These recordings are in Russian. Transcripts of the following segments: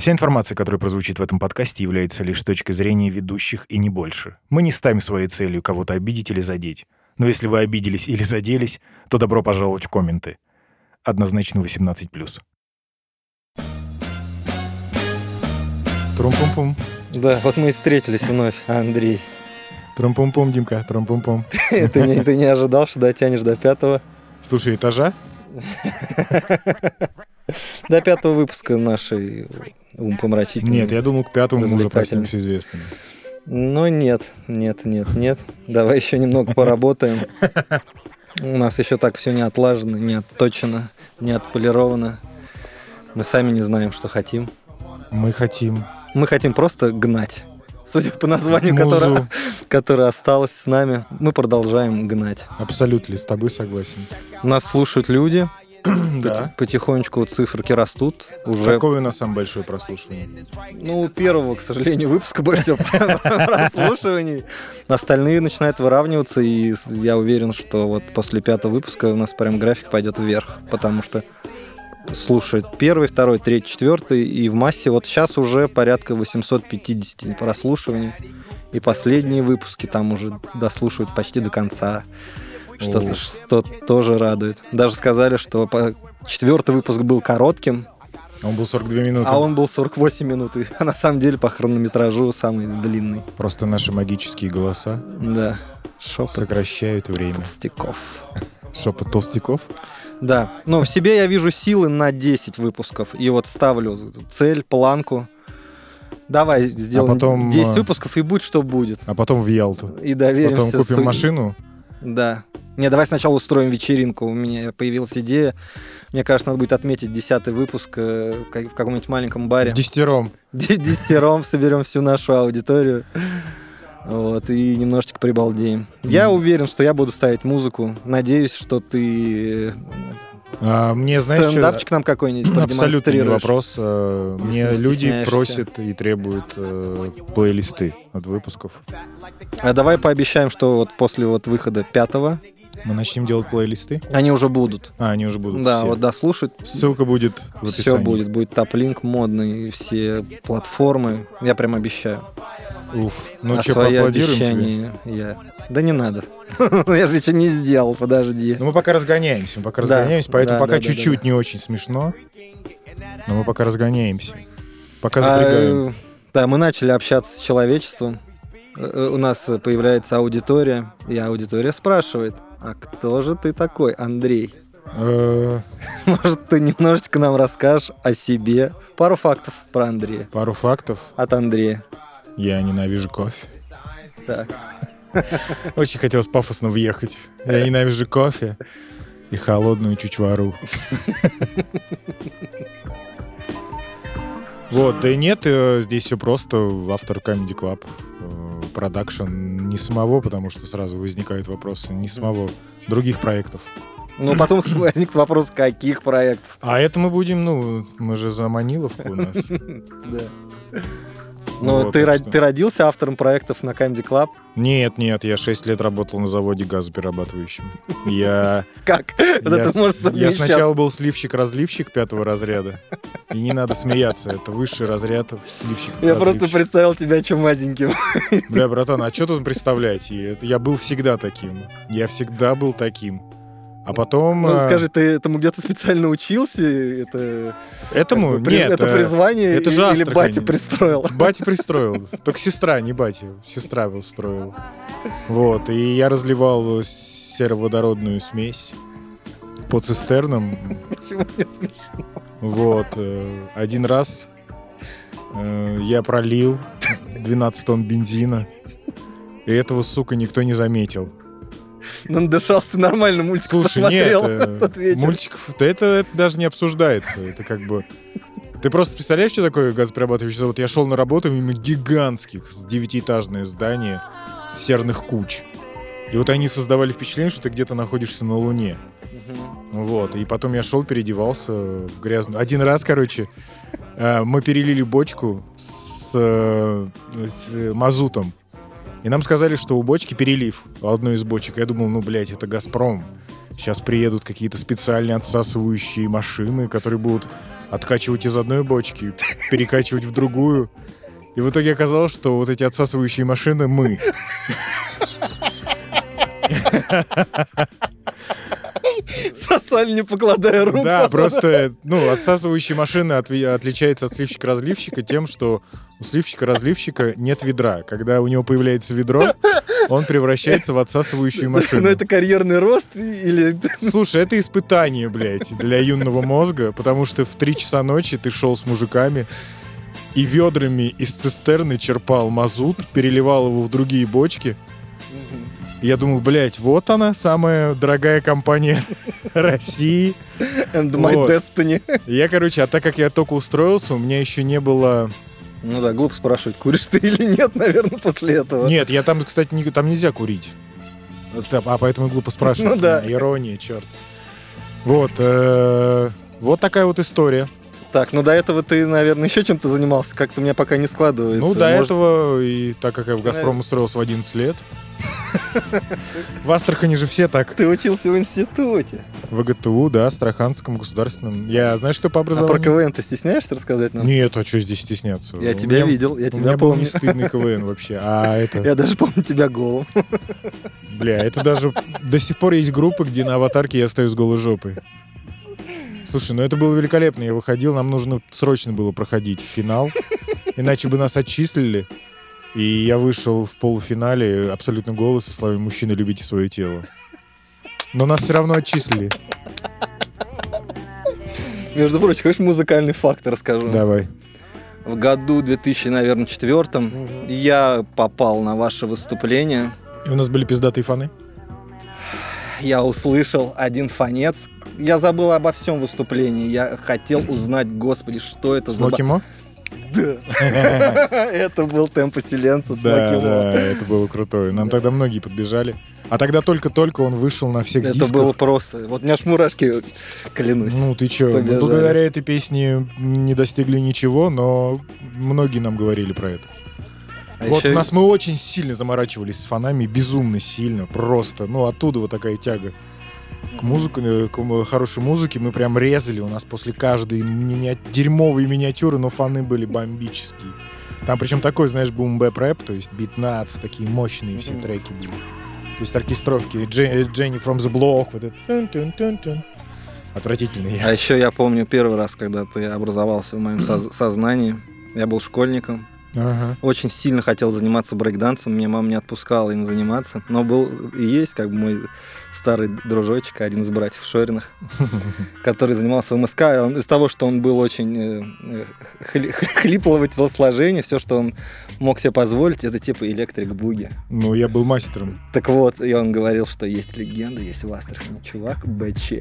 Вся информация, которая прозвучит в этом подкасте, является лишь точкой зрения ведущих и не больше. Мы не ставим своей целью кого-то обидеть или задеть. Но если вы обиделись или заделись, то добро пожаловать в комменты. Однозначно 18+. Трум-пум-пум. Да, вот мы и встретились вновь, Андрей. Трум-пум-пум, Димка, трум-пум-пум. Ты не, ты не ожидал, что дотянешь до пятого? Слушай, этажа? До пятого выпуска нашей умопомрачительной. Нет, я думал, к пятому мы уже простимся известными. Но нет, нет, нет, нет. Давай еще немного поработаем. У нас еще так все не отлажено, не отточено, не отполировано. Мы сами не знаем, что хотим. Мы хотим Мы хотим просто гнать. Судя по названию, которое, которое осталось с нами, мы продолжаем гнать. Абсолютно, с тобой согласен. Нас слушают люди, Да. потихонечку циферки растут. Уже, Какое у нас самое большое прослушивание? ну, у первого, к сожалению, выпуска больше всего прослушиваний. Остальные начинают выравниваться, и я уверен, что вот после пятого выпуска у нас прям график пойдет вверх, потому что слушает первый, второй, третий, четвертый, и в массе вот сейчас уже порядка 850 прослушиваний. И последние выпуски там уже дослушивают почти до конца. Что-то, О. что тоже радует. Даже сказали, что четвертый выпуск был коротким, Он был 42 минуты. а он был 48 минут. И на самом деле по хронометражу самый длинный. Просто наши магические голоса Да. Шепот сокращают время. толстяков. Шепот толстяков? Да. Но в себе я вижу силы на 10 выпусков. И вот ставлю цель, планку. Давай сделаем А потом, 10 э, выпусков, и будет, что будет. А потом в Ялту. И доверимся. Потом купим су- машину. Да. Не, давай сначала устроим вечеринку. У меня появилась идея. Мне кажется, надо будет отметить десятый выпуск э, в как- в каком-нибудь маленьком баре. В десятером. Де- Десятером соберем всю нашу аудиторию. Вот, и немножечко прибалдеем. Я уверен, что я буду ставить музыку. Надеюсь, что ты А, мне, знаешь, что- стендапчик нам какой-нибудь Абсолютно не продемонстрируешь. вопрос. Э, Мне не люди просят и требуют э, плейлисты от выпусков. А давай пообещаем, что вот после вот выхода пятого Мы начнем делать плейлисты. они уже будут. А, они уже будут да, все. вот дослушают. Ссылка будет в описании. Все будет, будет топ-линк модный, все платформы. Я прям обещаю. Уф. Ну а что, поаплодируем тебе? я... Да не надо. Я же еще не сделал, подожди. Ну, мы пока разгоняемся, мы пока Да, разгоняемся, поэтому да, пока да, да, чуть-чуть да. не очень смешно. Но мы пока разгоняемся. Пока А, запрягаем. э, Да, мы начали общаться с человечеством. Э, э, У нас появляется аудитория, и аудитория спрашивает, а кто же ты такой, Андрей? Э, Может, ты немножечко нам расскажешь о себе? Пару фактов про Андрея. Пару фактов. От Андрея. Я ненавижу кофе. Так. Очень хотелось пафосно въехать. Я ненавижу кофе и холодную чучвару. Вот, да и нет, э, здесь все просто. Автор Comedy Club. Production не самого, потому что сразу возникают вопросы, не самого других проектов. Ну, потом возник вопрос, каких проектов? А это мы будем, ну, мы же за Маниловку у нас. Да. Ну, Вот, ты, так ро- что- ты родился автором проектов на Comedy Club? Нет, нет, я 6 лет работал на заводе газоперерабатывающем. Я, Как? Это может я сначала был сливщик-разливщик пятого разряда. И не надо смеяться, это высший разряд сливщик Я просто представил тебя чумазеньким. Бля, братан, а что тут представлять? Я был всегда таким. Я всегда был таким. А потом... Ну, а, скажи, ты этому где-то специально учился? Это, Этому? как бы, Нет. это э, призвание это же или батя пристроил? Батя пристроил. Только сестра, не батя. Сестра был строил. Вот. И я разливал сероводородную смесь по цистернам. Почему мне смешно? Вот. э, Один раз э, я пролил 12 тонн бензина. И этого, сука, никто не заметил. Надышался, нормально мультик Слушай, посмотрел нет, в тот э, вечер. мультиков, да это, это даже не обсуждается. Это как бы... Ты просто представляешь, что такое газопрерабатывающий завод? Я шел на работу мимо гигантских с девятиэтажные здания с серных куч. И вот они создавали впечатление, что ты где-то находишься на Луне. Мгм. Вот. И потом я шел, переодевался в грязную. Один раз, короче, э, мы перелили бочку с, э, с, э, мазутом. И нам сказали, что у бочки перелив, у одной из бочек. Я думал, ну, блядь, это «Газпром». Сейчас приедут какие-то специальные отсасывающие машины, которые будут откачивать из одной бочки, перекачивать в другую. И в итоге оказалось, что вот эти отсасывающие машины мы. Сосали, не покладая рук. Да, просто, ну, отсасывающие машины отви- отличается от сливщика-разливщика тем, что у сливщика-разливщика нет ведра. Когда у него появляется ведро, он превращается в отсасывающую машину. Ну, это карьерный рост или... Слушай, это испытание, блядь, для юного мозга, потому что в 3 часа ночи ты шел с мужиками и ведрами из цистерны черпал мазут, переливал его в другие бочки. И Я думал, блядь, вот она, самая дорогая компания России. And my Вот. destiny. Я, короче, а так как я только устроился, у меня еще не было... Ну да, глупо спрашивать, куришь ты или нет, наверное, после этого. Нет, я там, кстати, не- там нельзя курить. А поэтому глупо спрашивать. Ну да. Ирония, черт. Вот. э, Вот такая вот история. Так, ну до этого ты, наверное, еще чем-то занимался, как-то у меня пока не складывается. Ну, до Может, этого, и так как я в «Газпром» устроился в 11 лет, в Астрахани же все так. Ты учился в институте. В ГТУ, да, Астраханском государственном. Я, знаешь, что по А про образованию? КВН ты стесняешься рассказать нам? Нет, а что здесь стесняться? Я У тебя меня- видел, я У тебя меня был помню. не стыдный КВН вообще. А это, Я даже помню тебя голым. бля, это даже до сих пор есть группы, где на аватарке я стою с голой жопой. Слушай, ну это было великолепно. Я выходил, нам нужно срочно было проходить финал, иначе бы нас отчислили. И я вышел в полуфинале абсолютно голый со словами «Мужчины, любите свое тело». Но нас все равно отчислили. Между прочим, хочешь музыкальный факт расскажу? Давай. В году 2004 я попал на ваше выступление. И у нас были пиздатые фаны. Я услышал один фонец. Я забыл обо всем выступлении. Я хотел узнать, господи, что это за... Смоки Мо? Да. Это был темп поселенца с Да, да, это было крутое. Нам тогда многие подбежали. А тогда только-только он вышел на всех Это дисках. было просто... Вот у меня аж мурашки, клянусь. Ну ты чё, мы Побежали. благодаря этой песне не достигли ничего, но многие нам говорили про это. А вот у нас мы очень сильно заморачивались с фанами, безумно сильно, просто. Ну оттуда вот такая тяга к музыке, э, к м- хорошей музыке. Мы прям резали, у нас после каждой меня... дерьмовые миниатюры, но фаны были бомбические. Там причем такой, знаешь, бум бэп рэп, то есть битнац, такие мощные все треки были. То есть оркестровки, Дже- Дженни from the Block, вот это. Отвратительный. А еще я помню первый раз, когда ты образовался в моем соз- сознании. Я был школьником. Ага. Очень сильно хотел заниматься брейкдансом. Меня мама не отпускала им заниматься. Но был и есть как бы мой старый дружочек, один из братьев Шоринах, который занимался в МСК. Из того, что он был очень э, э, хли- хлиплого телосложения, все, что он мог себе позволить, это типа электрик буги. Ну, я был мастером. Так вот, и он говорил, что есть легенда, есть в Астрахани чувак БЧ.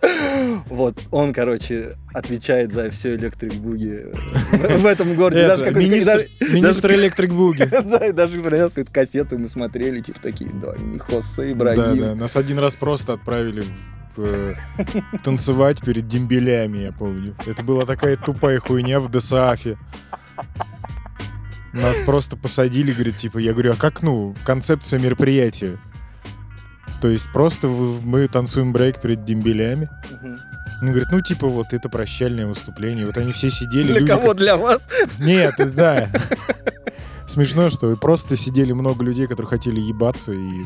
Вот, он, короче, отвечает за все электрик буги в этом городе. Даже министр, даже- министр Электрик Буги. Да, и даже принес какую-то кассету, мы смотрели, типа такие, да, не Да, Ибрагим. да. Нас один раз просто отправили э, танцевать перед дембелями, я помню. Это была такая тупая хуйня в ДСАФе. Нас просто посадили, говорит, типа, я говорю, а как, ну, в концепция мероприятия? То есть просто мы танцуем брейк перед дембелями. Ну, говорит, ну, типа, вот это прощальное выступление. Вот они все сидели, Для люди кого? Для вас? Нет, да. Смешно, что просто сидели много людей, которые хотели ебаться, и...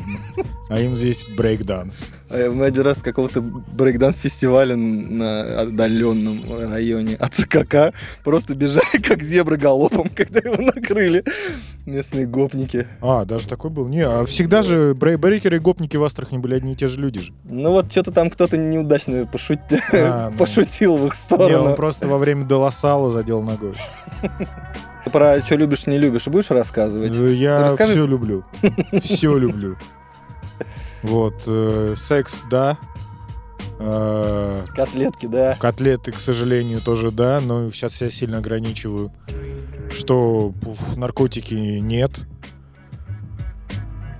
а им здесь брейк-данс. А Мы один раз какого-то брейкданс-фестиваля на отдаленном районе от ЦКК просто бежали как зебры галопом, когда его накрыли местные гопники. А, даже такой был? Не, а всегда же брей- брейкеры и гопники в Астрахани были одни и те же люди же. Ну вот что-то там кто-то неудачно пошут- А, ну. пошутил в их Не, сторону. он просто во время Делосала задел ногой. Про что любишь, не любишь, будешь рассказывать? Э, Я Расскажи. все люблю. Все люблю. Вот, э, секс, да. Э, Котлетки, да. Котлеты, к сожалению, тоже да, но сейчас я сильно ограничиваю, что наркотики нет.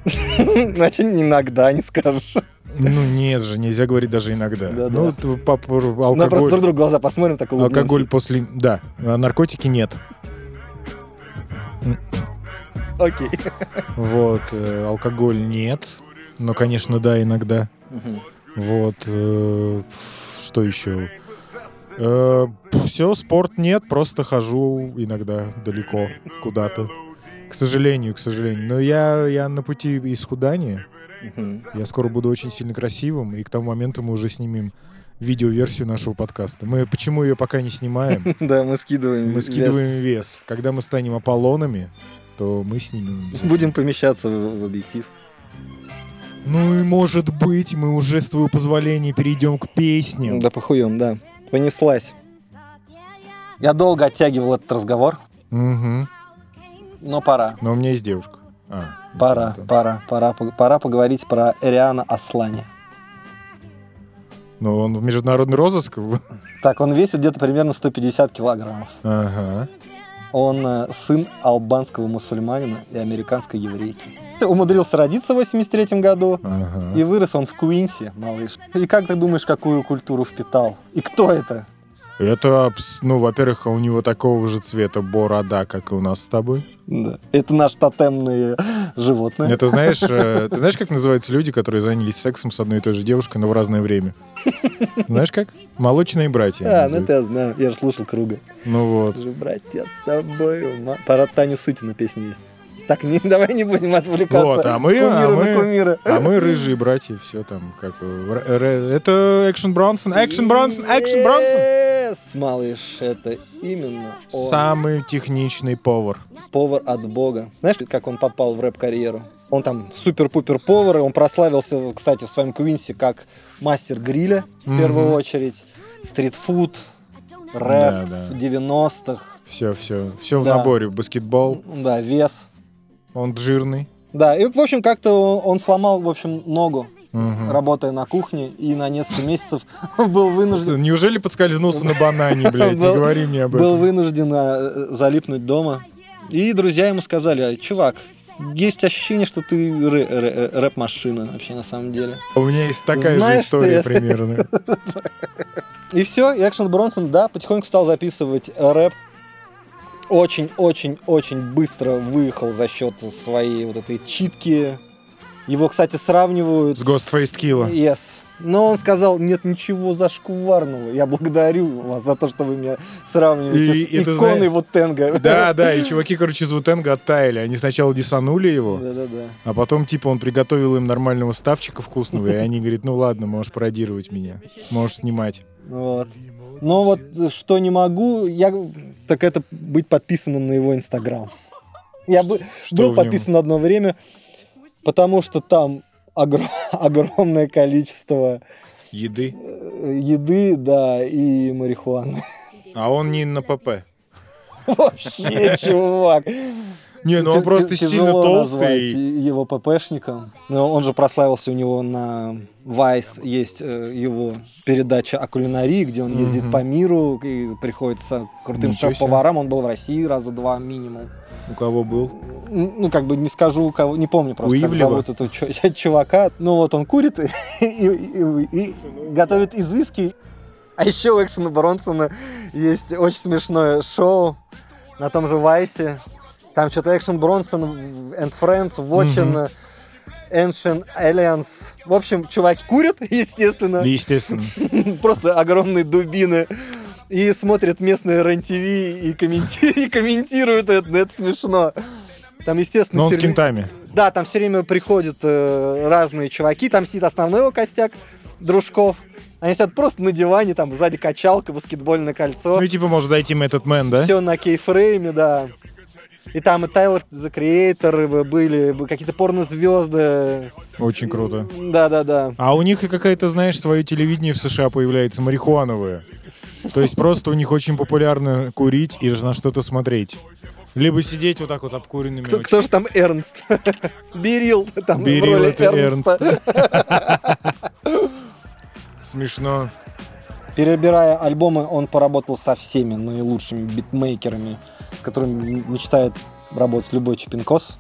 Значит, иногда не скажешь. Ну нет же, нельзя говорить даже иногда. Да-да. Ну, т- пап- Мы просто алкоголь, друг другу в глаза посмотрим, так улыбнемся. алкоголь после... Да, а наркотики нет. Окей. Вот, э, алкоголь нет. Но, конечно, да, иногда. Мгм. Вот, э, что еще? все, спорт нет, просто хожу иногда далеко куда-то. К сожалению, к сожалению. Но я, я на пути исхудания. Мгм. Я скоро буду очень сильно красивым, и к тому моменту мы уже снимем видеоверсию нашего подкаста. Мы почему ее пока не снимаем? Да, мы скидываем. Мы скидываем вес. Когда мы станем Аполлонами, то мы снимем. Будем помещаться в, объектив. Ну и может быть, мы уже с твоего позволения перейдем к песням. Да похуем, да. Понеслась. Я долго оттягивал этот разговор, Мгм. но пора. Но у меня есть девушка. А, Пора, пора, пора, пора поговорить про Эриана Аслани. Ну, он в международный розыск? Так, он весит где-то примерно 150 килограммов. Ага. Он э, сын албанского мусульманина и американской еврейки. Умудрился родиться в 83 году. Ага. И вырос он в Куинсе, малыш. И как ты думаешь, какую культуру впитал? И кто это? Это, ну, во-первых, у него такого же цвета борода, как и у нас с тобой. Да. Это наш тотемные животные. Это знаешь, э, ты знаешь, как называются люди, которые занялись сексом с одной и той же девушкой, но в разное время? Знаешь как? Молочные братья. А, ну это я знаю. Я же слушал Круга. Ну вот. Братья, с тобой. Про Таню Сытину песня есть. Так, не, давай не будем отвлекаться Вот, а мы- кумира а мы- кумира. А мы рыжие братья, все там, как... Это Экшен Бронсон, Экшен Бронсон, Экшен Бронсон! Yes, малыш, это именно он. Самый техничный повар. повар от бога. Знаешь, как он попал в рэп-карьеру? Он там супер-пупер повар, и он прославился, кстати, в своем Квинсе как мастер гриля, в первую Мгм. очередь, стритфуд, Да, рэп да. 90-х, Все, все, все в Да. наборе. Баскетбол, да, вес. Он жирный. Да, и, в общем, как-то он, он сломал, в общем, ногу, Мгм. работая на кухне, и на несколько месяцев был вынужден, Неужели подскользнулся на банане, блядь? Не Был- говори мне об был этом. вынужден э, залипнуть дома. И друзья ему сказали, «А, чувак, есть ощущение, что ты рэ- рэ- рэп-машина вообще на самом деле. У меня есть такая Знаешь, же история ты- примерно. И все, и Экшен Бронсон, да, потихоньку стал записывать рэп. Очень-очень-очень быстро выехал за счет своей вот этой читки. Его, кстати, сравнивают... С Ghostface Killah. Yes. Но он сказал, нет ничего зашкварного. Я благодарю вас за то, что вы меня сравниваете И- с и иконой знаешь- вот Тенга. Да, да, и чуваки, короче, из Вутенга оттаяли. Они сначала десанули его, Да-да-да. а потом, типа, он приготовил им нормального ставчика вкусного, и они говорят, ну ладно, можешь пародировать меня, можешь снимать. Вот. Но вот э, что не могу, я так это быть подписанным на его инстаграм. Я бы, Что был подписан одно время, потому что там огр- огромное количество Еды. э, еды, да, и марихуаны. А он не на ПП. Вообще, чувак. Не, ну он просто сильно толстый. его ППшником. Но он же прославился у него на Vice, есть э, его передача о кулинарии, где он ездит по миру и приходится крутым шеф-поварам. Он был в России раза два минимум. У кого был? Ну, как бы не скажу, у кого, не помню просто, как Ивлева? зовут этого чу- чувака. Ну, вот он курит и, и- и- и готовит изыски. А еще у Экшена Бронсона есть очень смешное шоу на том же Вайсе. Там что-то Экшен Бронсон and Friends, Watching Ancient Aliens. В общем, чуваки курят, естественно. Естественно. Просто огромные дубины. И смотрят местные РЕН-ТВ и, комменти- и комментируют это. Это смешно. Там, естественно, Но он с кентами. Да, там все время приходят э, разные чуваки. Там сидит основной его костяк дружков. Они сидят просто на диване, там сзади качалка, баскетбольное кольцо. Ну и типа может зайти этот мэн, да? Все на кейфрейме, да. И там и Тайлер The Creator были, какие-то порнозвезды. Очень круто. Да-да-да. А у них и какая-то, знаешь, свое телевидение в США появляется, марихуановое. То есть просто у них очень популярно курить и на что-то смотреть. Либо сидеть вот так вот обкуренными Кто, очень. кто же там Эрнст? Берил там Берил в роли это Эрнста. Смешно. Перебирая альбомы, он поработал со всеми наилучшими битмейкерами, с которыми мечтает работать любой чипинкос.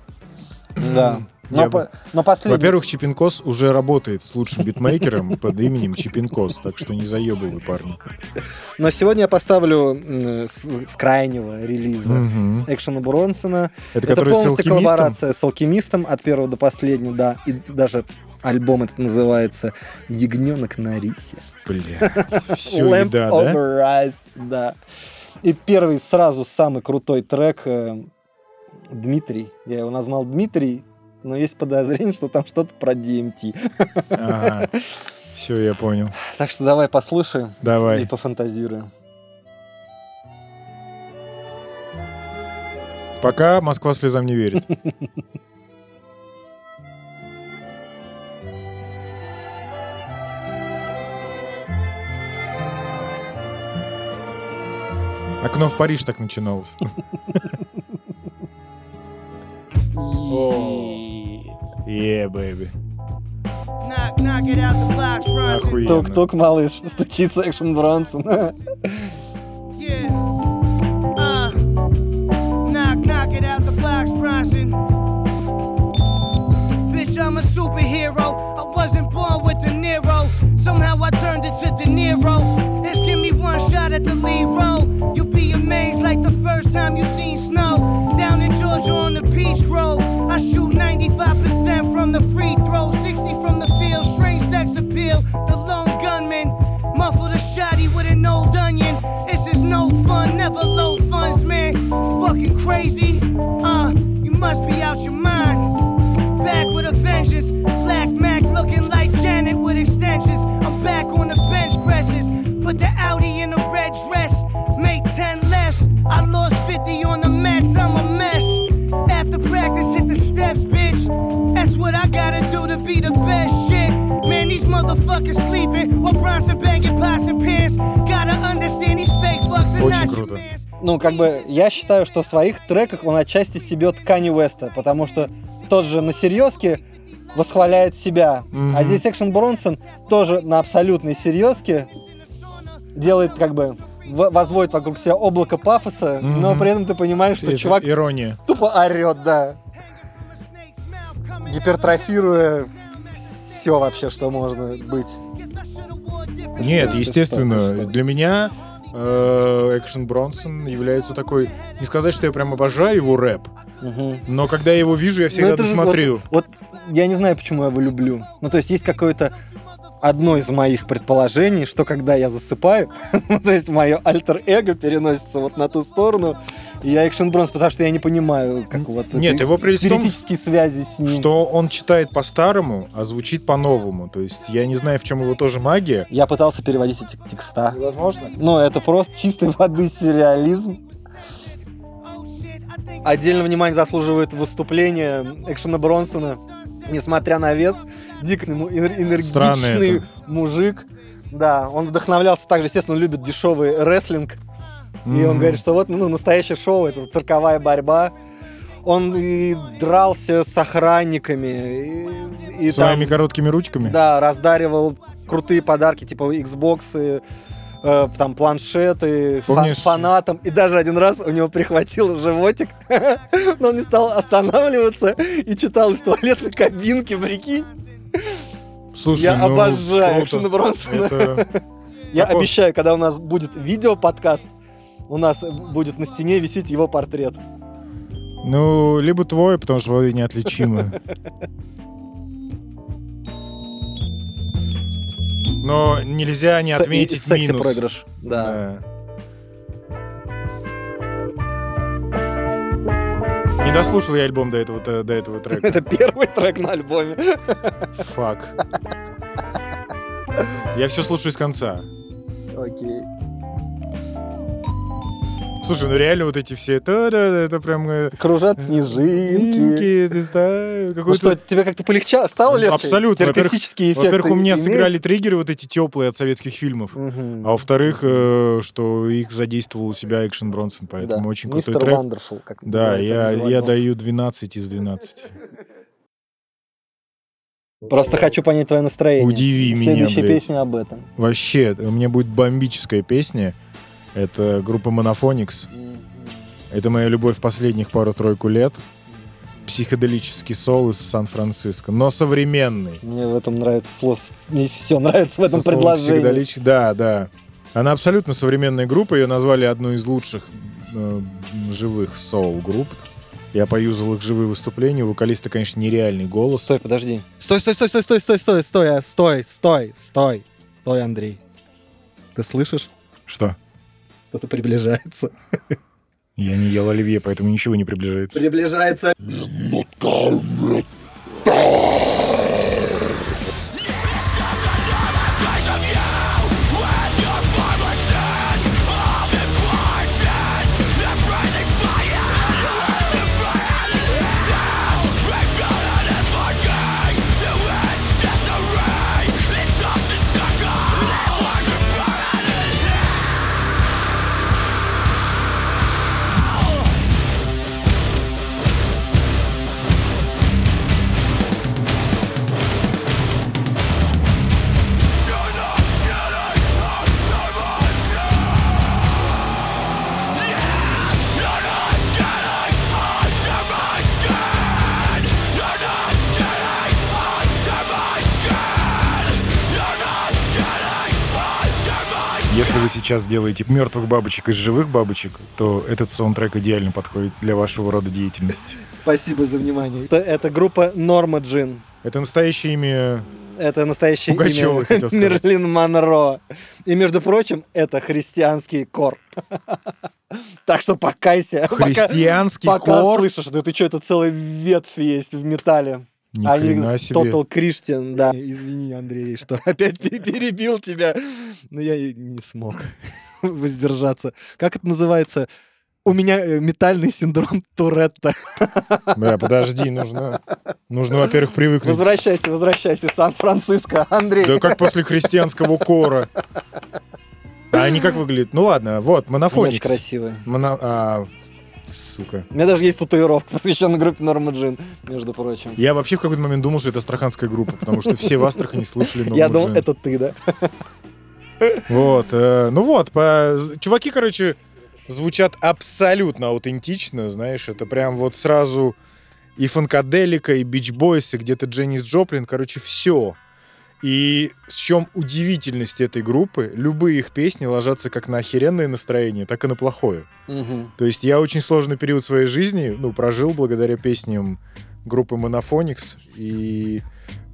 Да. Но, Я по- бы- но последний... Во-первых, Чипинкос уже работает с лучшим битмейкером под именем Чипинкос, так что не заебывай, парни. Но сегодня я поставлю с, с крайнего релиза. Экшена Бронсона. Это Это полностью коллаборация с алхимистом от первого до последнего, да. И даже Альбом этот называется «Ягненок на рисе». Бля, все еда, over да? Rice, да. И первый сразу самый крутой трек э, Дмитрий. Я его назвал Дмитрий, но есть подозрение, что там что-то про DMT. Ага. Все, я понял. Так что давай послушаем и Давай. пофантазируем. Пока Москва слезам не верит. Окно в Париж так начиналось. Е. Охуенно. Тук-тук, малыш, стучится Экшен Бронсон. Uh. I'm a superhero. I wasn't born with De Niro. Somehow I turned it to De Niro. Let's give me one shot at the lead role. First time you seen snow. Down in Georgia on the Peach Grove. I shoot 95% from the free throw, 60 from the field. Strange sex appeal. The lone gunman. Muffled a shotty with an old onion. This is no fun, never low funds, man. Fucking crazy. Uh, you must be out your mind. Back with a vengeance. Ну, как бы, я считаю, что в своих треках он отчасти себет Кани Уэста, потому что тот же на серьезке восхваляет себя. Мгм. А здесь Экшен Бронсон тоже на абсолютной серьезке делает как бы возводит вокруг себя облако пафоса, но Мгм. при этом ты понимаешь, что Это чувак Ирония. тупо орет, да, гипертрофируя все вообще, что можно быть. Нет, естественно, что, ты что? для меня Экшен Бронсон является такой... Не сказать, что я прям обожаю его рэп, Мгм. но когда я его вижу, я всегда Ну, же досмотрю. Вот, вот я не знаю, почему я его люблю. Ну, то есть есть какое-то одно из моих предположений, что когда я засыпаю, ну, то есть мое альтер-эго переносится вот на ту сторону, и я Экшен Бронс, потому что я не понимаю, как вот Нет, его спиритические связи с ним. Что он читает по-старому, а звучит по-новому. То есть я не знаю, в чем его тоже магия. Я пытался переводить эти текста. Возможно. Но это просто чистой воды сюрреализм. Отдельно внимание заслуживает выступление Экшена Бронсона. Несмотря на вес, дико Странно энергичный мужик. Да, он вдохновлялся также, естественно, он любит дешевый рестлинг. И он говорит, что вот ну, настоящее шоу, это цирковая борьба. Он и дрался с охранниками. И, и Своими там, короткими ручками. да, раздаривал крутые подарки, типа Xbox, э, там планшеты фан- Помнишь- фанатам. И даже один раз у него прихватил животик, но он не стал останавливаться и читал из туалетной кабинки, прикинь. Слушай, Я ну, обожаю. Экшена Бронсона. Это- Я Какой? обещаю, когда у нас будет видео-подкаст, у нас будет на стене висеть его портрет. Ну, либо твой, потому что вы неотличимы. Но нельзя не С- отметить секси минус. проигрыш. Да. Да. Не дослушал я альбом до этого, э, до этого трека. Это первый трек на альбоме. Фак. Я все слушаю с конца. Окей. Слушай, ну реально вот эти все... та-да-да, Это прям... э, Кружат снежинки. Ну какой-то- что, тебе как-то полегчало? Стало легче? Абсолютно. Терапевтические эффекты Во-первых, у меня сыграли триггеры вот эти теплые от советских фильмов. А во-вторых, э, что их задействовал у себя Экшен Бронсон, поэтому Да. очень крутой трек. Вандерфул, как Да, я, я даю 12 из 12. Просто хочу понять твое настроение. Удиви меня, Следующая песня об этом. Вообще, у меня будет бомбическая песня. Это группа Monophonics. Это моя любовь последних пару-тройку лет. Психоделический сол из Сан-Франциско, но современный. Мне в этом нравится слово. Мне все нравится в этом Со предложении. психоделич- Да, да. Она абсолютно современная группа. Ее назвали одной из лучших э, живых соул-групп. Я поюзал их живые выступления. У вокалиста, конечно, нереальный голос. Стой, подожди. Стой, стой, стой, стой, стой, стой, стой, стой, а, стой, стой, стой, стой, Андрей. Ты слышишь? Что? Кто-то приближается. Я не ел оливье, поэтому ничего не приближается. Приближается. Если вы сейчас делаете мертвых бабочек из живых бабочек, то этот саундтрек идеально подходит для вашего рода деятельности. Спасибо за внимание. Это, это группа Норма Джин. Это настоящее имя... Это настоящее Пугачёва, имя. Мерлин Монро. И, между прочим, это христианский кор. Так что покайся. Пока- Христианский Пока кор. слышишь, да ты что, это целая ветвь есть в металле. Ни с себе. Total Christian, да. Извини, Андрей, что опять пе- перебил тебя. Но я не смог воздержаться. Как это называется? У меня э, метальный синдром Туретта. Бля, подожди, нужно... Нужно, во-первых, привыкнуть. Возвращайся, возвращайся, Сан-Франциско, Андрей. Да как после христианского кора. А они как выглядят? Ну ладно, вот, Они монофоникс. очень красивые. Моно- а, сука. У меня даже есть татуировка, посвященная группе Норма Джин, между прочим. Я вообще в какой-то момент думал, что это астраханская группа, потому что все в Астрахани слушали Норму Я думал, это ты, да? Вот, э, ну вот, чуваки, короче, звучат абсолютно аутентично, знаешь, это прям вот сразу и фанкаделика, и Бич Бойс, и где-то Дженнис Джоплин, короче, все. И в чем удивительность этой группы, любые их песни ложатся как на охеренное настроение, так и на плохое. Мгм. То есть я очень сложный период своей жизни, ну, прожил благодаря песням группы Monophonics и,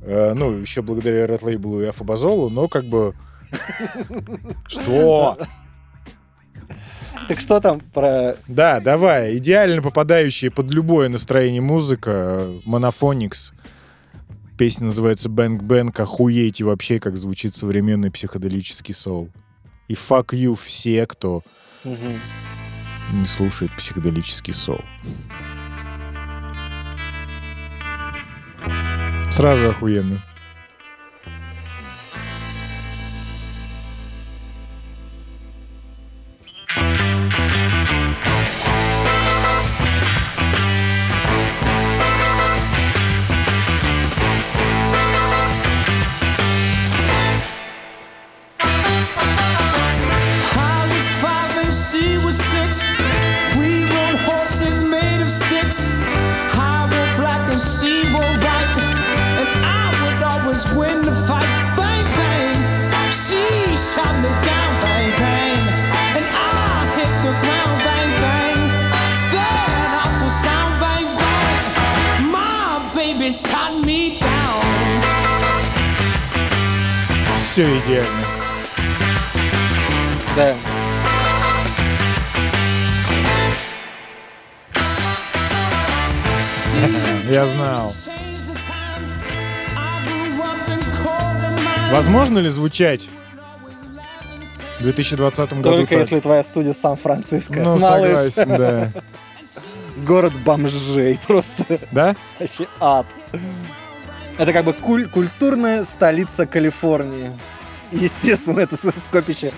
э, ну, еще благодаря Red Label и Афобазолу, но как бы... Что? Так что там про... Да, давай. Идеально попадающая под любое настроение музыка. Monophonics. Песня называется Бэнк Бэнк. Охуеть вообще, как звучит современный психоделический соул. И fuck you все, кто Мгм. не слушает психоделический соул. Сразу охуенно. Все идеально. Да. Я знал. Возможно ли звучать в 2020 году Только так? если твоя студия Сан-Франциско. Ну, Малыш. согласен, да. Город бомжей. Просто Да? вообще ад. Это как бы куль- культурная столица Калифорнии. Естественно, это скопище.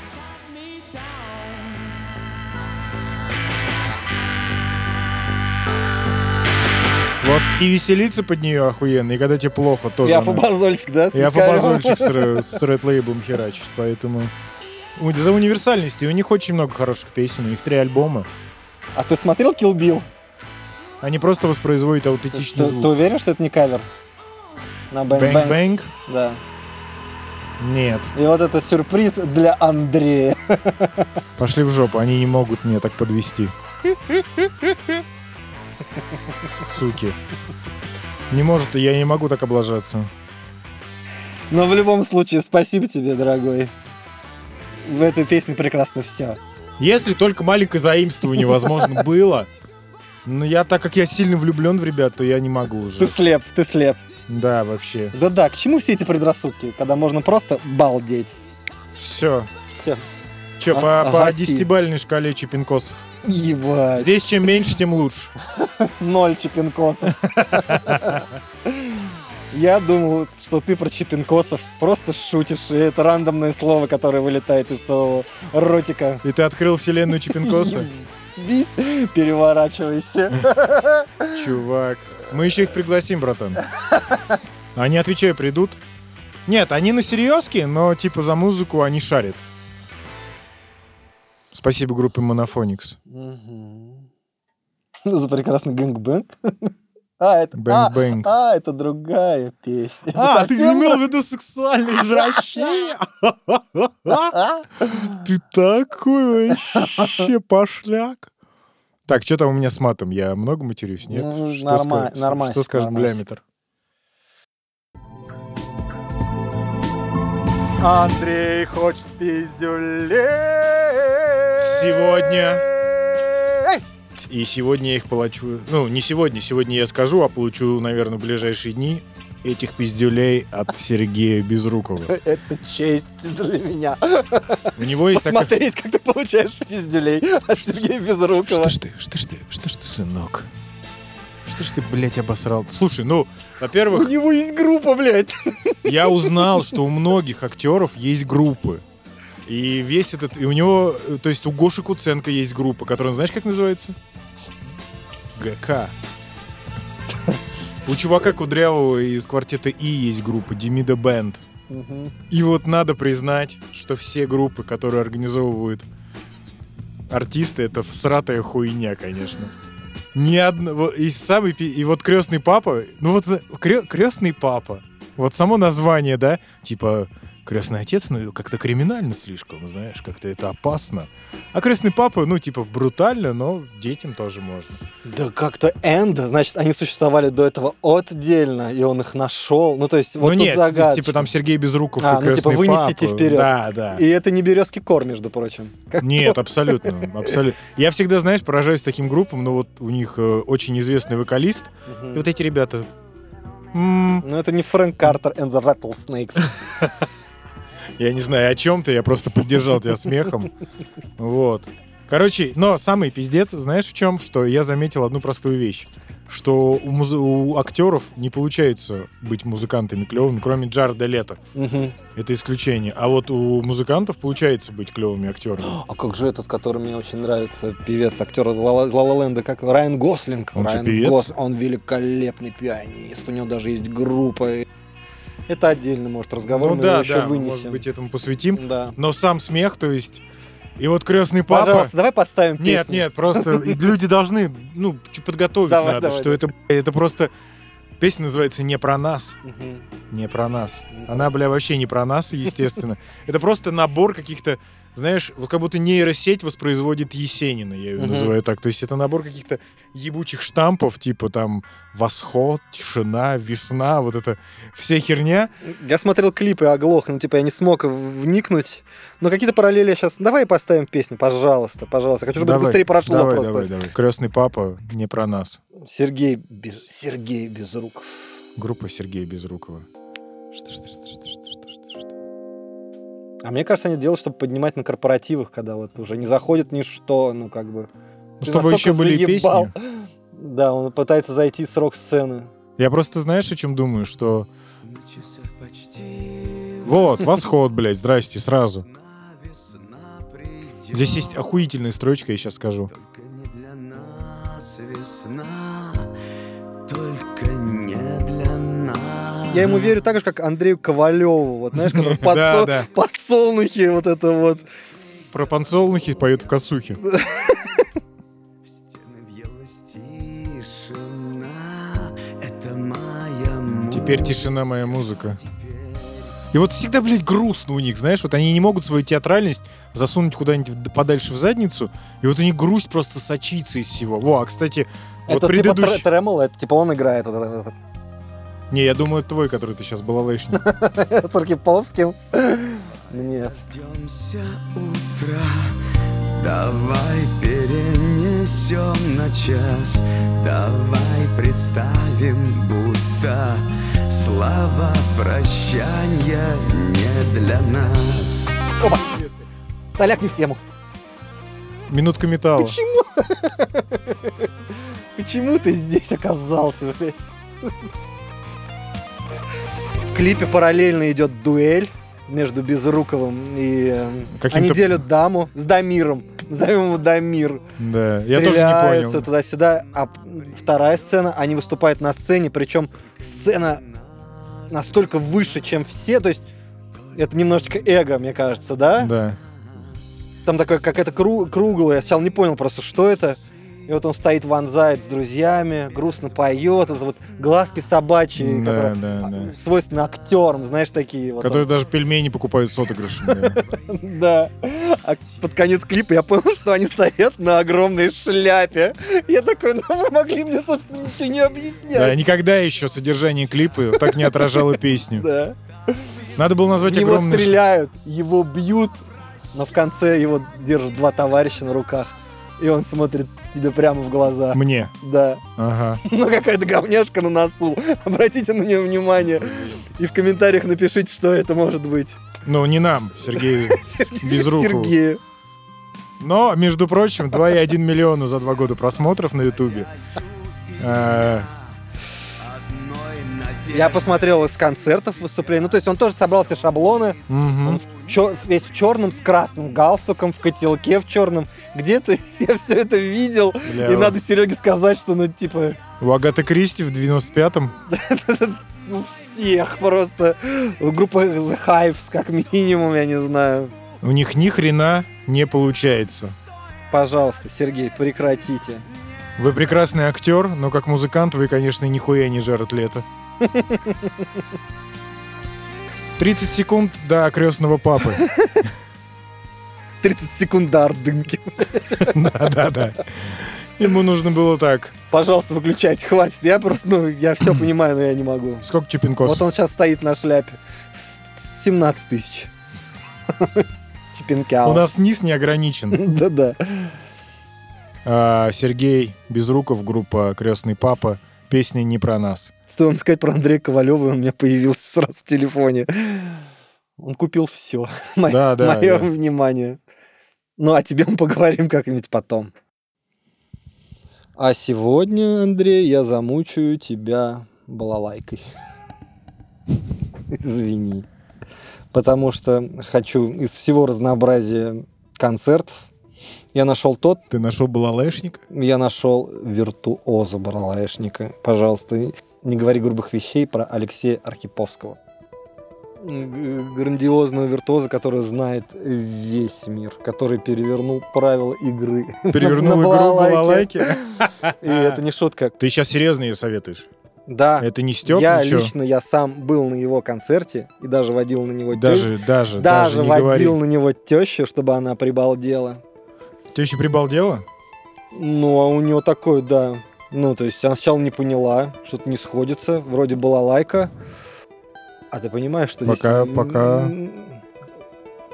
Вот и веселиться под нее охуенно, и когда тебе плохо тоже. Я она- фабазольчик, да? вискарем? афобазольчик с, с Red Label херачит, поэтому... За универсальность, и у них очень много хороших песен, у них три альбома. А ты смотрел Kill Bill? Они просто воспроизводят Ты, аутентичный ты звук. уверен, что это не кавер? На Бэнк Бэнк? Да. Нет. И вот это сюрприз для Андрея. Пошли в жопу, они не могут меня так подвести. Суки. Не может, я не могу так облажаться. Но в любом случае, спасибо тебе, дорогой. В этой песне прекрасно все. Если только маленькое заимствование возможно было, но я, так как я сильно влюблен в ребят, то я не могу Ты уже. слеп, ты слеп. Да, вообще. Да-да, к чему все эти предрассудки, когда можно просто балдеть? Все. Все. Че, А- по, по десятибальной шкале чипинкосов? Ебать. Здесь чем меньше, тем лучше. Ноль чипинкосов. Я думал, что ты про чипинкосов просто шутишь, и это рандомное слово, которое вылетает из твоего ротика. И ты открыл вселенную чипинкоса? Бись, переворачивайся. Чувак. Мы еще их пригласим, братан. Они, отвечаю, придут. Нет, они на серьезке, но типа за музыку они шарят. Спасибо группе Monophonics. За прекрасный гэнгбэнг. А, это, а, Бэнг-бэнг. а, это другая песня. А, ты Совсем имел в виду сексуальное извращение? Ты такой вообще пошляк. Так, что там у меня с матом? Я много матерюсь, нет? Ну, Что норма- ска- Что скажет блямитер? Андрей хочет пиздюлей. Сегодня. И сегодня я их получу... Ну, не сегодня, сегодня я скажу, а получу, наверное, в ближайшие дни этих пиздюлей от Сергея Безрукова. Это честь для меня. У него есть. Посмотреть, как ты получаешь пиздюлей от Сергея Безрукова. Что ж ты, что ж ты, что ж ты, сынок? Что ж ты, блядь, обосрал? Слушай, ну, У во-первых, него есть группа, блядь. я узнал, что у многих актеров есть группы. И весь этот... И у него... То есть у Гоши Куценко есть группа, которая, знаешь, как называется? ГК. У чувака Кудрявого из квартета И есть группа Демида Бенд. И вот надо признать, что все группы, которые организовывают артисты, это всратая хуйня, конечно. Ни одного... И самый... И вот крестный папа... Ну вот крестный папа. Вот само название, да? Типа крестный отец, ну как-то криминально слишком, знаешь, как-то это опасно. А крестный папа, ну типа брутально, но детям тоже можно. Да как-то Энда, значит, они существовали до этого отдельно, и он их нашел. Ну, то есть, вот ну нет, загадочно. типа там Сергей Безруков А, и ну, типа, вынесите папа. вперед. Да, да. И это не березки кор, между прочим. Как Нет, абсолютно, абсолютно. Я всегда, знаешь, поражаюсь таким группам, но вот у них э, очень известный вокалист, Мгм. и вот эти ребята... м, Ну, это не Фрэнк Картер and the Rattlesnakes. я не знаю о чем ты, я просто поддержал тебя смехом. Вот. Короче, но самый пиздец, знаешь в чем? Что я заметил одну простую вещь. Что у, музы- у актеров не получается быть музыкантами клевыми, кроме Джарда Лето. Мгм. Это исключение. А вот у музыкантов получается быть клевыми актерами. А как же этот, который мне очень нравится, певец, актер из «Ла- из «Ла-Ла Ленда», как Райан Гослинг. Он Райан певец? Гос- он великолепный пианист, у него даже есть группа. Это отдельно, может, разговор, ну мы да, его еще да, вынесем. может быть, этому посвятим. Да. Но сам смех, то есть... И вот крестный папа... Пожалуйста, давай поставим Нет, песню. нет, просто и люди должны, ну, подготовить Давай, надо, давай, что это, это просто... Песня называется «Не про нас», Мгм. не про нас. Она, бля, вообще не про нас, естественно. Это просто набор каких-то, знаешь, вот как будто нейросеть воспроизводит Есенина, я ее Мгм. называю так. То есть это набор каких-то ебучих штампов, типа там «Восход», «Тишина», «Весна», вот это вся херня. Я смотрел клипы оглох, ну, типа, я не смог вникнуть. Но какие-то параллели я сейчас... Давай поставим песню, пожалуйста, пожалуйста. Хочу, чтобы это Давай, быстрее прошло давай, просто. Давай, давай. «Крестный папа» не про нас. Сергей, без... Сергей Безруков. Группа Сергея Безрукова. Что, что, что, что, что? А мне кажется, они делают, чтобы поднимать на корпоративах, когда вот уже не заходит ничто, ну, как бы... Ну, чтобы еще были заебал. песни. Да, он пытается зайти с рок-сцены. Я просто, знаешь, о чем думаю, что... Вот, восход, блядь, здрасте, сразу. Здесь есть охуительная строчка, я сейчас скажу. Я ему верю так же, как Андрею Ковалеву, вот знаешь, который Да, подсол- да. подсолнухи, вот это вот. Про подсолнухи поют в косухе. В стены въелась тишина, это моя Теперь тишина моя музыка. И вот всегда, блядь, грустно у них, знаешь, вот они не могут свою театральность засунуть куда-нибудь подальше в задницу, и вот у них грусть просто сочится из всего. Во, а, кстати, вот это предыдущий... типа тремоло, это типа он играет вот этот- Не, я думаю, твой, который ты сейчас балалайшник. с Архиповским. Нет. Дождемся утра, давай перенесем на час, давай представим, будто слова прощания не для нас. Опа! Соляк не в тему. Минутка металла. Почему? Почему ты здесь оказался, блядь? В клипе параллельно идет дуэль между Безруковым и... э, Они делят даму с Дамиром. Назовем его Дамир. Да, я тоже не понял. туда-сюда. А вторая сцена, они выступают на сцене, причем сцена настолько выше, чем все, то есть это немножечко эго, мне кажется, да? Да. Там такое какая-то кру- круглая, я сначала не понял просто, что это. И вот он стоит, вонзает с друзьями, грустно поет, это вот глазки собачьи, Да, которые да, да. свойственны актерам, знаешь, такие вот. Которые даже пельмени покупают с отыгрышем. да. Да. А под конец клипа я понял, что они стоят на огромной шляпе. Я такой, ну вы могли мне, собственно, ничего не Да, объяснять. никогда еще содержание клипа так не отражало песню. Да. Надо было назвать огромный... ш- стреляют, его бьют, но в конце его держат два товарища на руках. И он смотрит тебе прямо в глаза. Мне. Да. Ага. Ну, какая-то говняшка на носу. Обратите на нее внимание. И в комментариях напишите, что это может быть. Ну, не нам. Сергею. Безрукову. Сергею. Но, между прочим, 2,1 миллиона за два года просмотров на Ютубе. Я посмотрел из концертов выступлений. Ну, то есть он тоже собрал все шаблоны. мгм. Он в чё- весь в черном, с красным галстуком, в котелке в черном. Где-то я все это видел. Бля, И надо Сереге сказать, что, ну, типа, У Агаты Кристи в 95-м. у всех просто. Группа The Hives, как минимум, я не знаю. У них ни хрена не получается. Пожалуйста, Сергей, прекратите. Вы прекрасный актер, но как музыкант вы, конечно, нихуя не Джаред Лето. 30 секунд до крестного папы. 30 секунд до ордынки. Да-да-да. Ему нужно было так. Пожалуйста, выключайте, хватит. Я просто, ну, я все понимаю, но я не могу. Сколько чупинкос? Вот он сейчас стоит на шляпе. С- 17 тысяч. Чипинкяо. У нас низ не ограничен. Да-да. А, Сергей Безруков, группа «Крестный папа». Песня не про нас. Стоило сказать про Андрея Ковалева, он у меня появился сразу в телефоне. Он купил все. Да, да, Мое да. внимание. Ну, а тебе мы поговорим как-нибудь потом. А сегодня, Андрей, я замучаю тебя балалайкой. Извини. Потому что хочу из всего разнообразия концертов я нашел тот, Ты нашел балалайшника? я нашел виртуоза балалайшника. Пожалуйста, не говори грубых вещей про Алексея Архиповского. Грандиозного виртуоза, который знает весь мир, который перевернул правила игры. Перевернул на игру балалайке. балалайки? И это не шутка. Ты сейчас серьезно ее советуешь? Да, Это не Степ, я ничего? лично, я сам был на его концерте и даже водил на него тещу. Даже, даже, даже, даже не говори. водил на него тещу, чтобы она прибалдела. Теща прибалдела? Ну, а у него такой, да. Ну, то есть она сначала не поняла, что-то не сходится. Вроде была лайка. А ты понимаешь, что Пока- здесь... пока- м,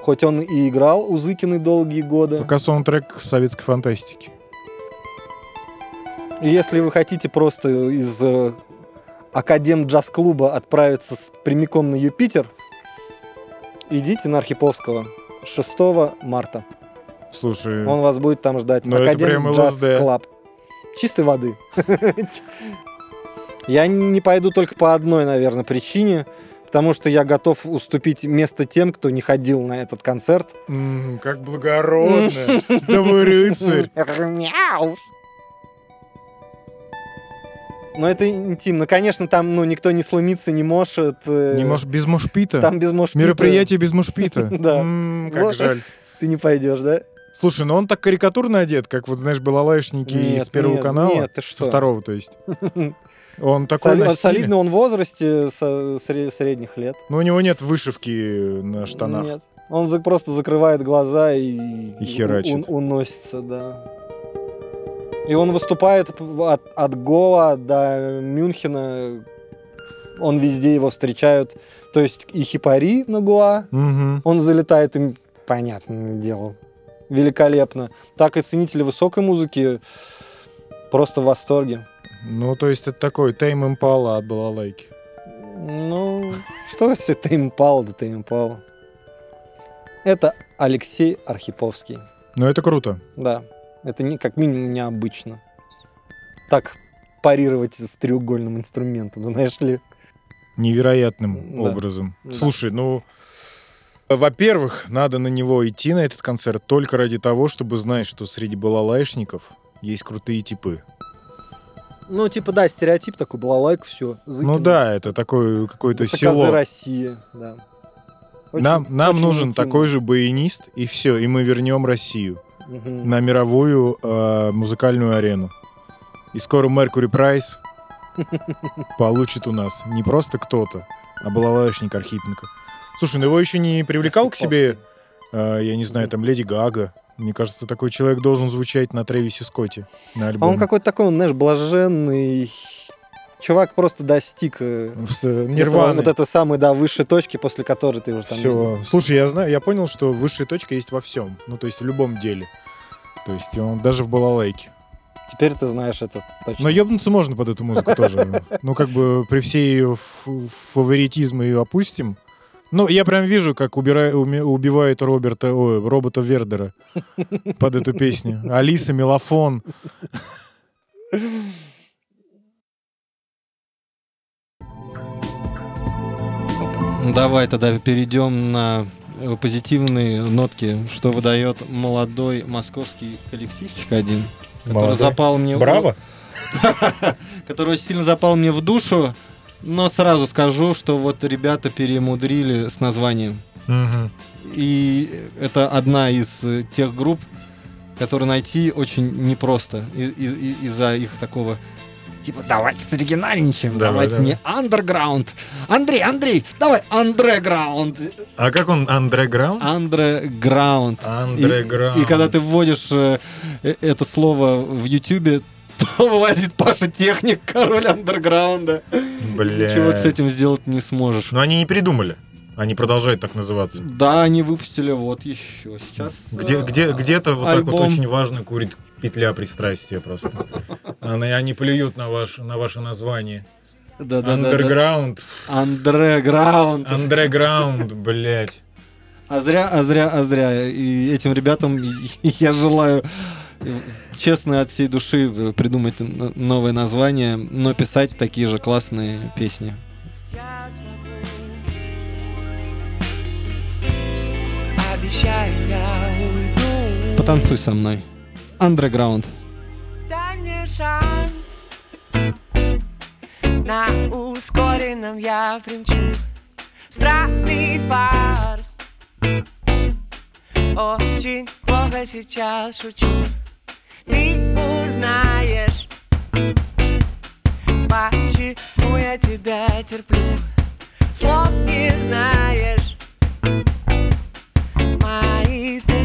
Хоть он и играл у Зыкиной долгие годы. Пока саундтрек советской фантастики. Если вы хотите просто из э, Академ джаз-клуба отправиться с- прямиком на Юпитер, идите на Архиповского 6 марта. Слушай, Он вас будет там ждать. Это Academ прям Джаз ЛСД. Club. Чистой воды. Я не пойду только по одной, наверное, причине. Потому что я готов уступить место тем, кто не ходил на этот концерт. как благородно. Да вы рыцарь. Но это интимно. Конечно, там ну, никто не слэмиться не может. э, Не можешь без мошпита? Там без мошпита. Мероприятие без мошпита? Да. Как жаль. Ты не пойдешь, да? Слушай, ну он так карикатурно одет, как вот, знаешь, балалайшники Нет, из Первого нет, канала. нет, ты Со что? второго, то есть. Он такой Соли- солидный он в возрасте со- сре- средних лет. Но у него нет вышивки на штанах. Нет. Он за- просто закрывает глаза и, И херачит. ун- уносится, да. И он выступает от, от Гоа до Мюнхена. Он везде его встречают. То есть и хипари на Гоа, Мгм. он залетает им, понятное дело, великолепно. Так и ценители высокой музыки просто в восторге. Ну, то есть это такой Тейм Импала от балалайки. Ну, что все ты импал, да ты импал. Это Алексей Архиповский. Ну, это круто. Да, это не, как минимум необычно. Так парировать с треугольным инструментом, знаешь ли. Невероятным Да. образом. Да. Слушай, ну, во-первых, надо на него идти, на этот концерт, только ради того, чтобы знать, что среди балалайшников есть крутые типы. Ну, типа, да, стереотип такой, была лайк, все. Ну да, это такое какое-то Это село. козы России, да. Очень- нам нам очень нужен интимно. такой же баянист, и все, и мы вернем Россию Мгм. на мировую э, музыкальную арену. И скоро Меркури Прайс получит у нас не просто кто-то, а балалайшник Архипенко. Слушай, ну его еще не привлекал к себе, э, я не знаю, там, Леди Гага. Мне кажется, такой человек должен звучать на Трэвисе Скотте на А альбоме. он какой-то такой, он, знаешь, блаженный. Чувак просто достиг э, этого- Нирваны. вот этой самой, да, высшей точки, после которой ты уже там... Все. Слушай, я знаю, я понял, что высшая точка есть во всем. Ну, то есть в любом деле. То есть он даже в балалайке. Теперь ты знаешь это точно. Но ебнуться можно под эту музыку тоже. Ну, как бы при всей фаворитизме ее опустим. Ну, я прям вижу, как убира- уме- убивает Роберта, ой, робота Вердера под эту песню. Алиса, Мелофон. Давай тогда перейдем на позитивные нотки, что выдает молодой московский коллективчик один, который Молодой. запал мне... Браво. который очень сильно запал мне в душу, но сразу скажу, что вот ребята перемудрили с названием. Мгм. И это одна из э, тех групп, которые найти очень непросто и- и- и- из-за их такого типа давайте соригинальничаем, Давай, давайте давай. не underground. Андрей, Андрей, давай underground. А как он? Андерграунд? Underground. Андерграунд. И когда ты вводишь э, э, это слово в Ютубе, то вылазит Паша Техник, король андерграунда. Блядь. Ничего ты с этим сделать не сможешь. Но они не придумали. Они продолжают так называться. Да, они выпустили вот еще. Сейчас Где, э, где, где-то вот так вот очень важно курит петля пристрастия просто. Они, они плюют на, ваш, на ваше название. Да-да-да-да. Андерграунд. Андерграунд. Андерграунд, блядь. А зря, а зря, а зря. И этим ребятам я желаю честно от всей души э, придумать новое название, но писать такие же классные песни. Я смогу. Обещаю, я уйду. Потанцуй со мной. Андерграунд. Дай мне шанс. На ускоренном я примчу. Странный фарс. Очень плохо сейчас шучу. Ты узнаешь, почему я тебя терплю. Слов не знаешь. Мои песни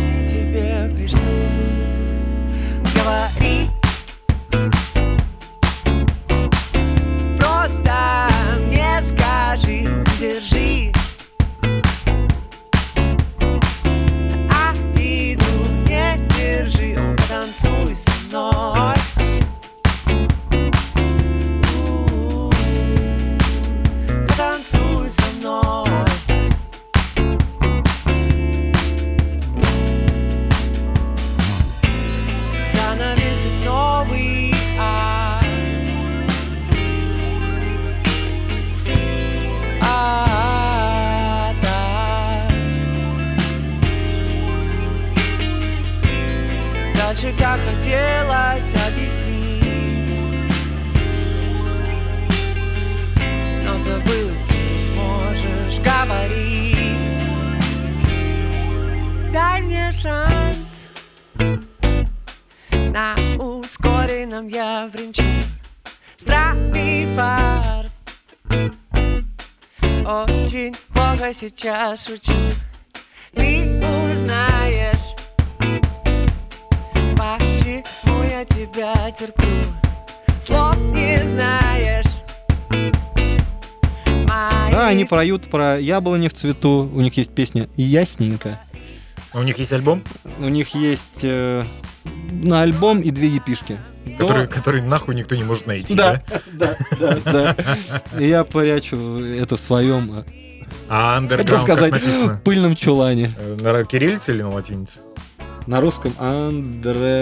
сейчас шучу Ты узнаешь Почему я тебя терплю Слов не знаешь Да, они поют про яблони в цвету. У них есть песня «Ясненько». А у них есть альбом, У них есть э, на альбом и две епишки. До- который, который нахуй никто не может найти, Да, да? да, да, я прячу это в своем, А хотел underground как сказать, написано? пыльном чулане. Э, На кириллице или на латинице? На русском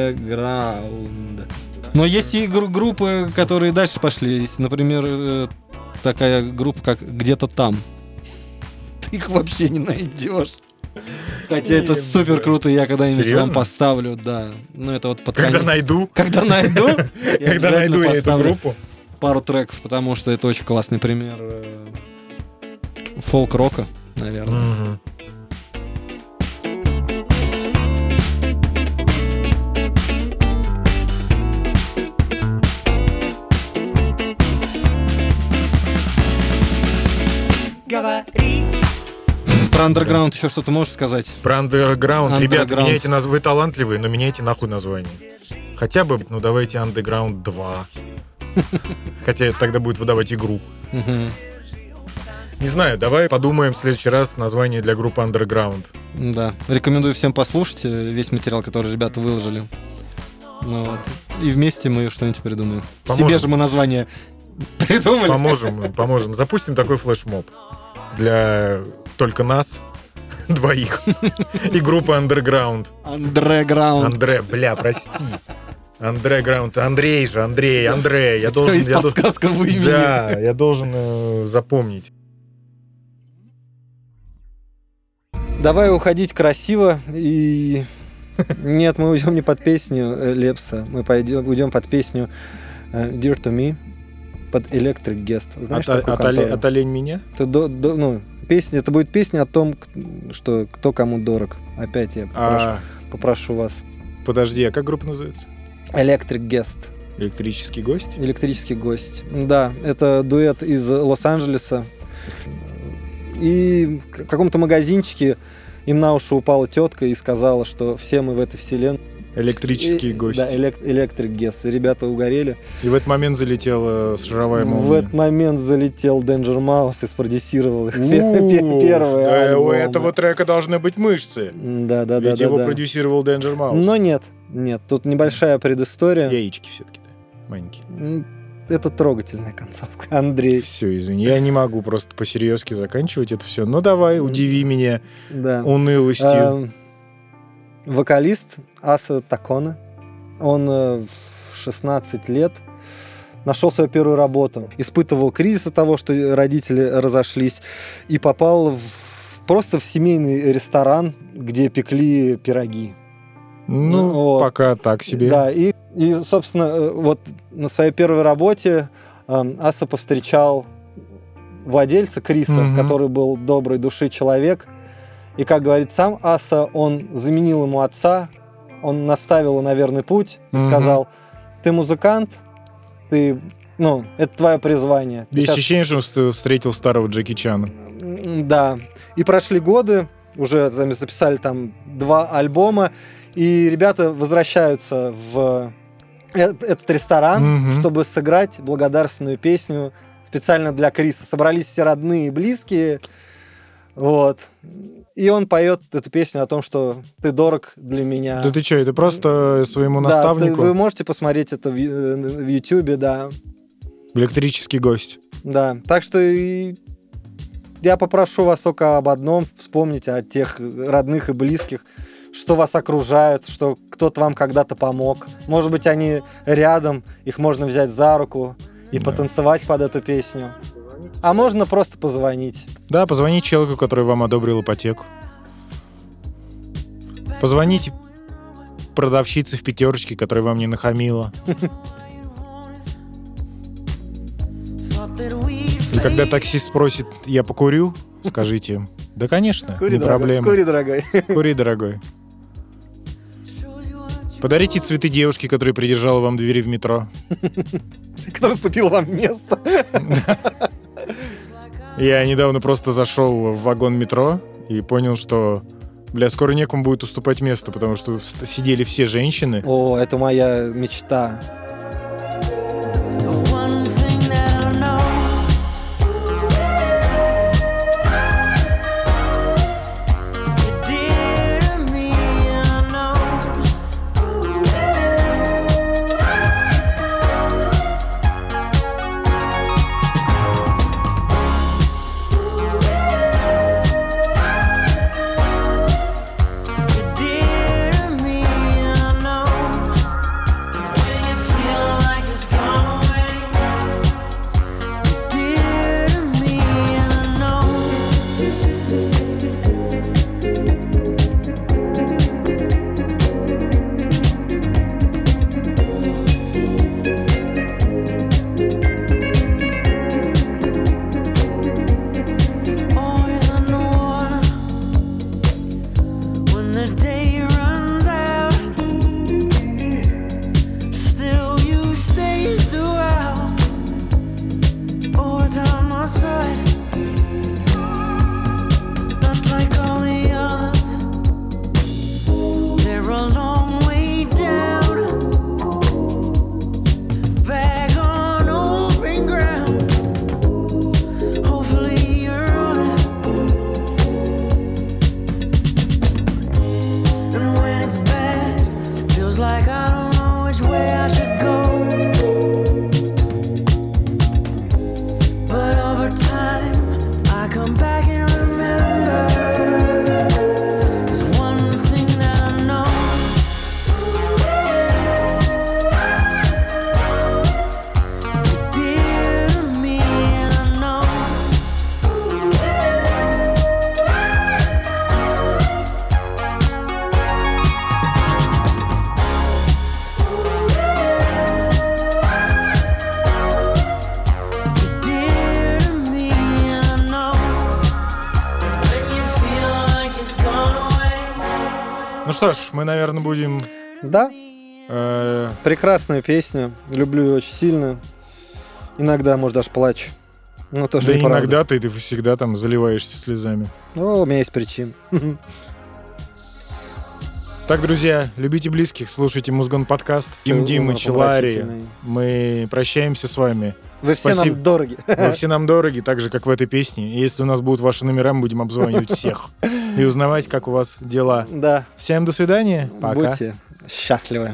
underground. Но есть и гру- группы, которые дальше пошли. Есть, например, э, такая группа, как «Где-то там». Ты их вообще не найдешь. Хотя это супер круто, я когда-нибудь вам поставлю, да. Ну это вот под Когда найду, Когда найду, когда найду я эту группу. пару треков, потому что это очень классный пример э, фолк-рока, наверное. Мгм. говори Про андерграунд еще что-то можешь сказать? Про андерграунд. Underground. меняйте наз... Вы талантливые, но меняйте нахуй название. Хотя бы, ну давайте Underground 2. Хотя тогда будет выдавать игру. Не знаю, давай подумаем в следующий раз название для группы Underground. Да. Рекомендую всем послушать э, весь материал, который ребята выложили. Ну вот. И вместе мы что-нибудь придумаем. Поможем. Себе же мы название придумали. Поможем, поможем. Запустим такой флешмоб для только нас двоих и группы Underground. Андерграунд. Андре, бля, прости. Андерграунд. Андрей же, Андрей, Андрей. Я должен... Из я должен- подсказкового имени. Да, я должен э, запомнить. Давай уходить красиво и... Нет, мы уйдем не под песню э, Лепса, мы пойдем, уйдем под песню э, Dear to Me, под Electric Guest. Знаешь От, такую от контору? от олень меня? Ты до- до- ну, песня, это будет песня о том, что кто кому дорог. Опять я попрошу, А, попрошу вас. подожди, а как группа называется? Electric Guest, Электрический гость? электрический гость. Да, это дуэт из Лос-Анджелеса. И в каком-то магазинчике им на уши упала тетка и сказала, что все мы в этой вселенной. Электрический И- гость. Да, элек- Electric Guest. И ребята угорели. И в этот момент залетела шаровая В молния. этот момент залетел Danger Mouse и спродюсировал их Уф, первый да, у этого трека должны быть мышцы. Да, да, да, Ведь его продюсировал Danger Mouse. Но нет, нет, тут небольшая предыстория. Яички все-таки, да, маленькие. Это трогательная концовка, Андрей. Все, извини, я не могу просто по-серьезки заканчивать это все. Ну давай, удиви меня Да. унылостью. А, Вокалист Аса Такона. Он э, в 16 лет нашел свою первую работу. Испытывал кризис от того, что родители разошлись. И попал в- просто в семейный ресторан, где пекли пироги. Ну, вот. пока так себе. Да, и, и, собственно, э, вот на своей первой работе эм, Аса повстречал владельца Криса, Мгм. который был доброй души человек. И, как говорит сам Аса, он заменил ему отца, он наставил его на верный путь и Мгм. сказал, ты музыкант, ты, ну, это твое призвание. Ты Есть щас- ощущение, что вст- встретил старого Джеки Чана. Да. И прошли годы, уже записали там два альбома, и ребята возвращаются в э- этот ресторан, Мгм. чтобы сыграть благодарственную песню специально для Криса. Собрались все родные и близкие, вот. И он поет эту песню о том, что ты дорог для меня. Да ты что, это просто своему Да, наставнику ты- вы можете посмотреть это в, Ю- в Ютубе, да. электрический гость. Да, так что и я попрошу вас только об одном, вспомнить о тех родных и близких, что вас окружают, что кто-то вам когда-то помог. Может быть, они рядом, их можно взять за руку и Да. потанцевать под эту песню. А можно просто позвонить. Да, позвоните человеку, который вам одобрил ипотеку. Позвоните продавщице в пятерочке, которая вам не нахамила. И когда таксист спросит, я покурю, скажите, да, конечно, Кури, не дорогой, проблема. Кури, дорогой. Кури, дорогой. Подарите цветы девушке, которая придержала вам двери в метро. Который ступил вам место. Я недавно просто зашел в вагон метро и понял, что, бля, скоро некому будет уступать место, потому что сидели все женщины. О, это моя мечта. Что ж, мы, наверное, будем... Да, э, прекрасная песня. Люблю ее очень сильно. Иногда, может, даже плачу. Но тоже да иногда ты, ты всегда там заливаешься слезами. О, у меня есть причины. Так, друзья, любите близких, слушайте Музгон подкаст. Дим и Челари. помрачительный. Мы прощаемся с вами. Вы все Спасибо. нам дороги. Вы все нам дороги, так же, как в этой песне. И если у нас будут ваши номера, мы будем обзванивать всех и узнавать, как у вас дела. Да, Всем до свидания. Пока. будьте счастливы.